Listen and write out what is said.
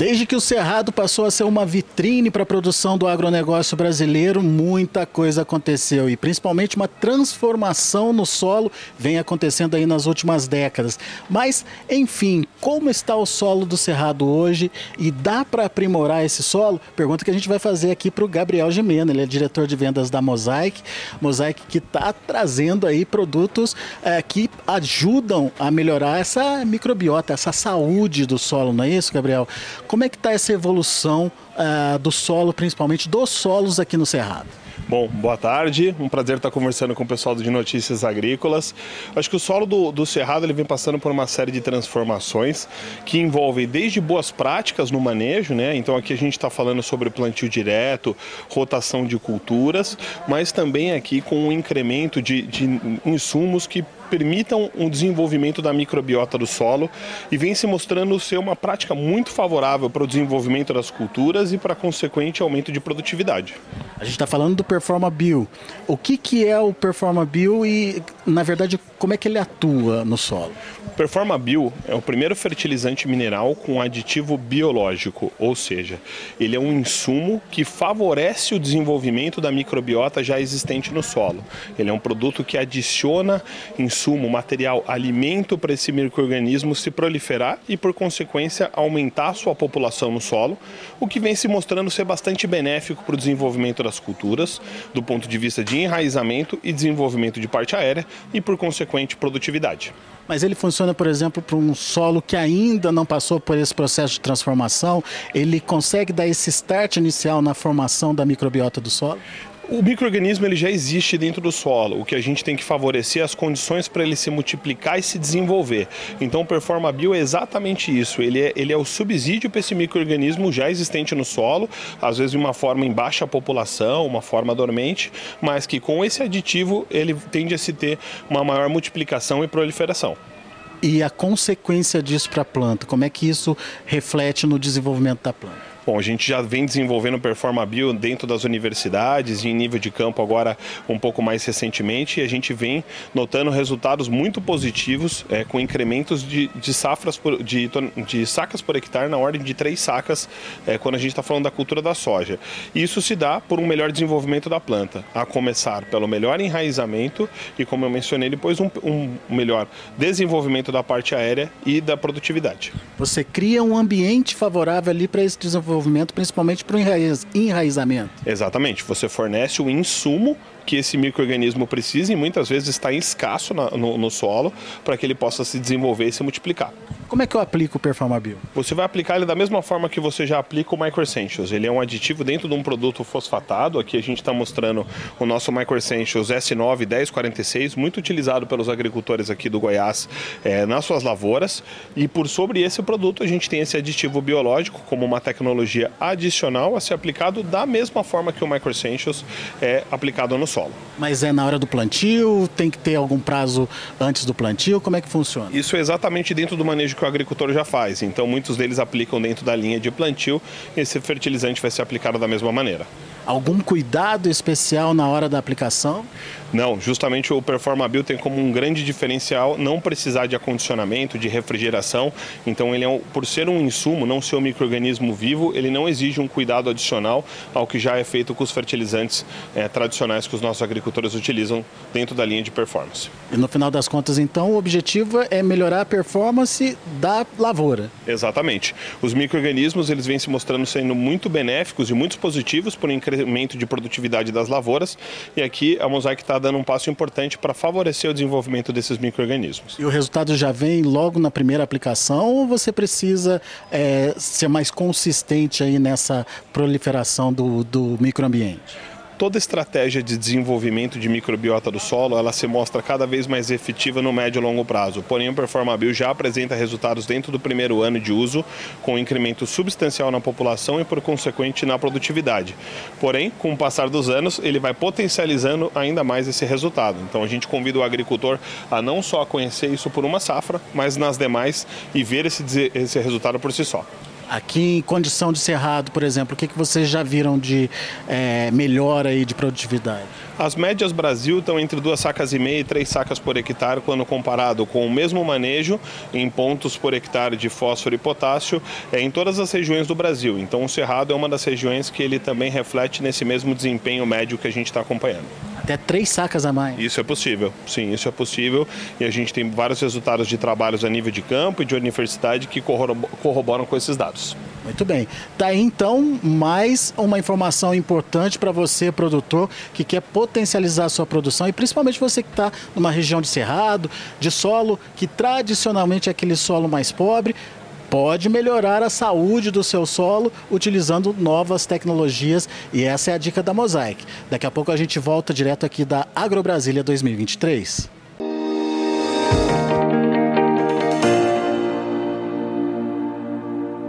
Desde que o Cerrado passou a ser uma vitrine para a produção do agronegócio brasileiro, muita coisa aconteceu e principalmente uma transformação no solo vem acontecendo aí nas últimas décadas. Mas, enfim, como está o solo do Cerrado hoje e dá para aprimorar esse solo? Pergunta que a gente vai fazer aqui para o Gabriel Gimena, ele é diretor de vendas da Mosaic. Mosaic que está trazendo aí produtos é, que ajudam a melhorar essa microbiota, essa saúde do solo, não é isso, Gabriel? Como é que está essa evolução uh, do solo, principalmente dos solos aqui no Cerrado? Bom, boa tarde. Um prazer estar conversando com o pessoal de Notícias Agrícolas. Acho que o solo do, do Cerrado ele vem passando por uma série de transformações que envolvem desde boas práticas no manejo, né? Então aqui a gente está falando sobre plantio direto, rotação de culturas, mas também aqui com um incremento de, de insumos que permitam um desenvolvimento da microbiota do solo e vem se mostrando ser uma prática muito favorável para o desenvolvimento das culturas e para consequente aumento de produtividade. A gente está falando do Performa Bio. O que, que é o Performa Bio e, na verdade, como é que ele atua no solo? O Performa Bio é o primeiro fertilizante mineral com aditivo biológico, ou seja, ele é um insumo que favorece o desenvolvimento da microbiota já existente no solo. Ele é um produto que adiciona insumos insumo, material, alimento para esse microorganismo se proliferar e, por consequência, aumentar sua população no solo, o que vem se mostrando ser bastante benéfico para o desenvolvimento das culturas, do ponto de vista de enraizamento e desenvolvimento de parte aérea e, por consequente, produtividade. Mas ele funciona, por exemplo, para um solo que ainda não passou por esse processo de transformação? Ele consegue dar esse start inicial na formação da microbiota do solo? O microorganismo ele já existe dentro do solo. O que a gente tem que favorecer é as condições para ele se multiplicar e se desenvolver. Então, o Performa Bio é exatamente isso. Ele é, ele é o subsídio para esse microorganismo já existente no solo, às vezes de uma forma em baixa população, uma forma dormente, mas que com esse aditivo ele tende a se ter uma maior multiplicação e proliferação. E a consequência disso para a planta, como é que isso reflete no desenvolvimento da planta? Bom, a gente já vem desenvolvendo Performa Bio dentro das universidades e em nível de campo agora um pouco mais recentemente e a gente vem notando resultados muito positivos é, com incrementos de, de safras por, de, de sacas por hectare na ordem de três sacas é, quando a gente está falando da cultura da soja. Isso se dá por um melhor desenvolvimento da planta, a começar pelo melhor enraizamento e, como eu mencionei, depois um, um melhor desenvolvimento da parte aérea e da produtividade. Você cria um ambiente favorável ali para esse desenvolvimento desenvolvimento, principalmente para o enraiz, enraizamento. Exatamente. Você fornece o insumo que esse microorganismo precisa e muitas vezes está escasso no, no, solo para que ele possa se desenvolver e se multiplicar. Como é que eu aplico o Performabio? Você vai aplicar ele da mesma forma que você já aplica o Micro Essentials. Ele é um aditivo dentro de um produto fosfatado. Aqui a gente está mostrando o nosso Micro Essentials S9 1046, muito utilizado pelos agricultores aqui do Goiás é, nas suas lavouras. E por sobre esse produto a gente tem esse aditivo biológico como uma tecnologia adicional a ser aplicado da mesma forma que o Micro Essentials é aplicado no solo. Mas é na hora do plantio? Tem que ter algum prazo antes do plantio? Como é que funciona? Isso é exatamente dentro do manejo que o agricultor já faz. Então, muitos deles aplicam dentro da linha de plantio e esse fertilizante vai ser aplicado da mesma maneira. Algum cuidado especial na hora da aplicação? Não, justamente o Performabil tem como um grande diferencial não precisar de acondicionamento, de refrigeração. Então, ele é, por ser um insumo, não ser um microorganismo vivo, ele não exige um cuidado adicional ao que já é feito com os fertilizantes é, tradicionais que os nossos agricultores utilizam dentro da linha de performance. E no final das contas, então, o objetivo é melhorar a performance da lavoura. Exatamente. Os microorganismos eles vêm se mostrando sendo muito benéficos e muito positivos para o incremento de produtividade das lavouras. e aqui a Mosaic está dando um passo importante para favorecer o desenvolvimento desses micro-organismos. E o resultado já vem logo na primeira aplicação ou você precisa é, ser mais consistente aí nessa proliferação do, do microambiente? Toda estratégia de desenvolvimento de microbiota do solo, ela se mostra cada vez mais efetiva no médio e longo prazo. Porém, o Performabil já apresenta resultados dentro do primeiro ano de uso, com um incremento substancial na população e, por consequente, na produtividade. Porém, com o passar dos anos, ele vai potencializando ainda mais esse resultado. Então, a gente convida o agricultor a não só conhecer isso por uma safra, mas nas demais e ver esse, esse resultado por si só. Aqui em condição de cerrado, por exemplo, o que, que vocês já viram de é, melhora aí de produtividade? As médias Brasil estão entre duas sacas e meia e três sacas por hectare, quando comparado com o mesmo manejo em pontos por hectare de fósforo e potássio é, em todas as regiões do Brasil. Então o Cerrado é uma das regiões que ele também reflete nesse mesmo desempenho médio que a gente está acompanhando. Até três sacas a mais. Isso é possível, sim, isso é possível. E a gente tem vários resultados de trabalhos a nível de campo e de universidade que corroboram com esses dados. Muito bem. Tá aí então mais uma informação importante para você, produtor, que quer potencializar a sua produção e principalmente você que está numa região de cerrado, de solo que tradicionalmente é aquele solo mais pobre pode melhorar a saúde do seu solo utilizando novas tecnologias e essa é a dica da Mosaic. Daqui a pouco a gente volta direto aqui da Agrobrasília 2023.